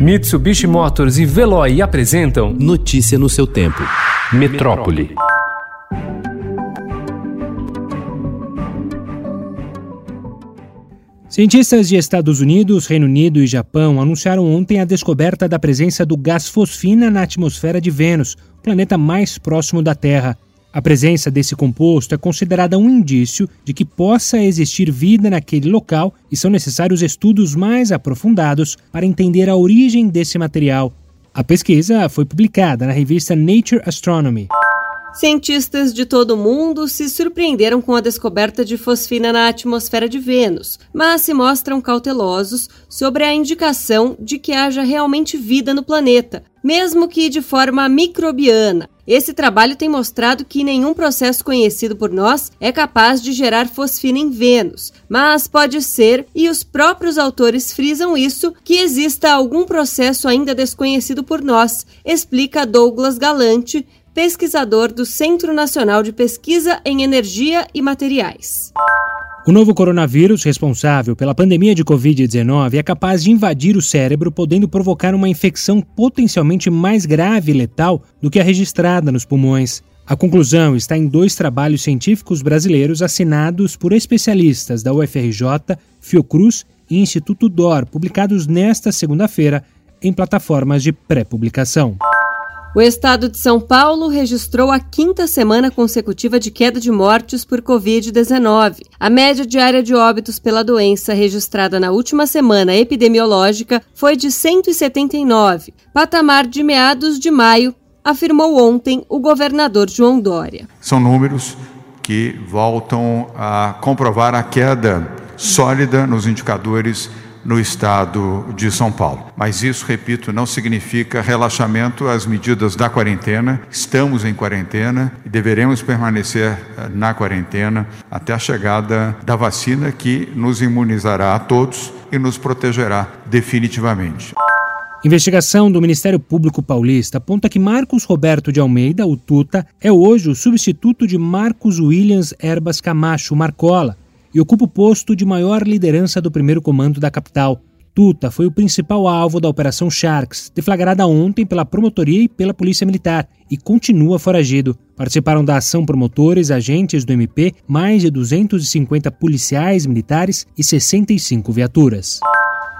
Mitsubishi Motors e Veloy apresentam Notícia no seu tempo. Metrópole. Cientistas de Estados Unidos, Reino Unido e Japão anunciaram ontem a descoberta da presença do gás fosfina na atmosfera de Vênus, o planeta mais próximo da Terra. A presença desse composto é considerada um indício de que possa existir vida naquele local e são necessários estudos mais aprofundados para entender a origem desse material. A pesquisa foi publicada na revista Nature Astronomy. Cientistas de todo o mundo se surpreenderam com a descoberta de fosfina na atmosfera de Vênus, mas se mostram cautelosos sobre a indicação de que haja realmente vida no planeta, mesmo que de forma microbiana. Esse trabalho tem mostrado que nenhum processo conhecido por nós é capaz de gerar fosfina em Vênus, mas pode ser, e os próprios autores frisam isso, que exista algum processo ainda desconhecido por nós, explica Douglas Galante, pesquisador do Centro Nacional de Pesquisa em Energia e Materiais. O novo coronavírus, responsável pela pandemia de Covid-19, é capaz de invadir o cérebro, podendo provocar uma infecção potencialmente mais grave e letal do que a registrada nos pulmões. A conclusão está em dois trabalhos científicos brasileiros assinados por especialistas da UFRJ, Fiocruz e Instituto DOR, publicados nesta segunda-feira em plataformas de pré-publicação. O estado de São Paulo registrou a quinta semana consecutiva de queda de mortes por Covid-19. A média diária de óbitos pela doença registrada na última semana epidemiológica foi de 179, patamar de meados de maio, afirmou ontem o governador João Dória. São números que voltam a comprovar a queda sólida nos indicadores no estado de São Paulo. Mas isso, repito, não significa relaxamento às medidas da quarentena. Estamos em quarentena e deveremos permanecer eh, na quarentena até a chegada da vacina que nos imunizará a todos e nos protegerá definitivamente. Investigação do Ministério Público Paulista aponta que Marcos Roberto de Almeida, o Tuta, é hoje o substituto de Marcos Williams Erbas Camacho Marcola, e ocupa o posto de maior liderança do primeiro comando da capital. Tuta foi o principal alvo da Operação Sharks, deflagrada ontem pela promotoria e pela Polícia Militar, e continua foragido. Participaram da ação promotores, agentes do MP, mais de 250 policiais militares e 65 viaturas.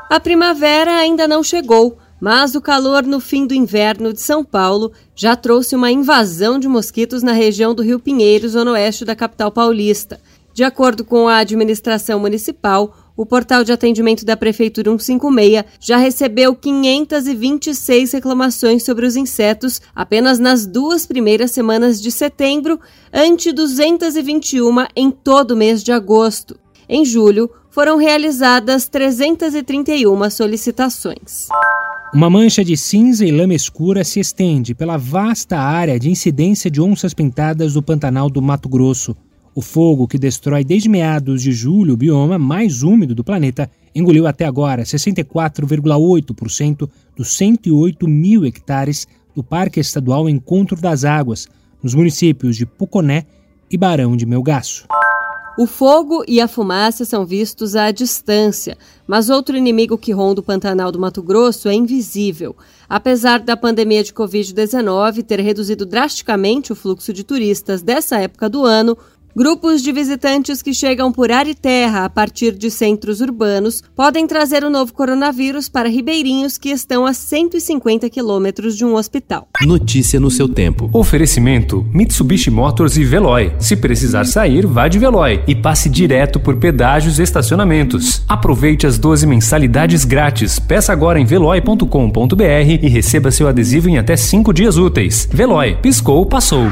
A primavera ainda não chegou, mas o calor no fim do inverno de São Paulo já trouxe uma invasão de mosquitos na região do Rio Pinheiros, zona oeste da capital paulista. De acordo com a administração municipal, o portal de atendimento da Prefeitura 156 já recebeu 526 reclamações sobre os insetos apenas nas duas primeiras semanas de setembro, ante 221 em todo o mês de agosto. Em julho, foram realizadas 331 solicitações. Uma mancha de cinza e lama escura se estende pela vasta área de incidência de onças pintadas do Pantanal do Mato Grosso. O fogo, que destrói desde meados de julho o bioma mais úmido do planeta, engoliu até agora 64,8% dos 108 mil hectares do Parque Estadual Encontro das Águas, nos municípios de Puconé e Barão de Melgaço. O fogo e a fumaça são vistos à distância, mas outro inimigo que ronda o Pantanal do Mato Grosso é invisível. Apesar da pandemia de Covid-19 ter reduzido drasticamente o fluxo de turistas dessa época do ano, Grupos de visitantes que chegam por ar e terra a partir de centros urbanos podem trazer o novo coronavírus para ribeirinhos que estão a 150 quilômetros de um hospital. Notícia no seu tempo. Oferecimento: Mitsubishi Motors e Veloy. Se precisar sair, vá de Veloy e passe direto por pedágios e estacionamentos. Aproveite as 12 mensalidades grátis. Peça agora em veloy.com.br e receba seu adesivo em até 5 dias úteis. Veloy, piscou, passou.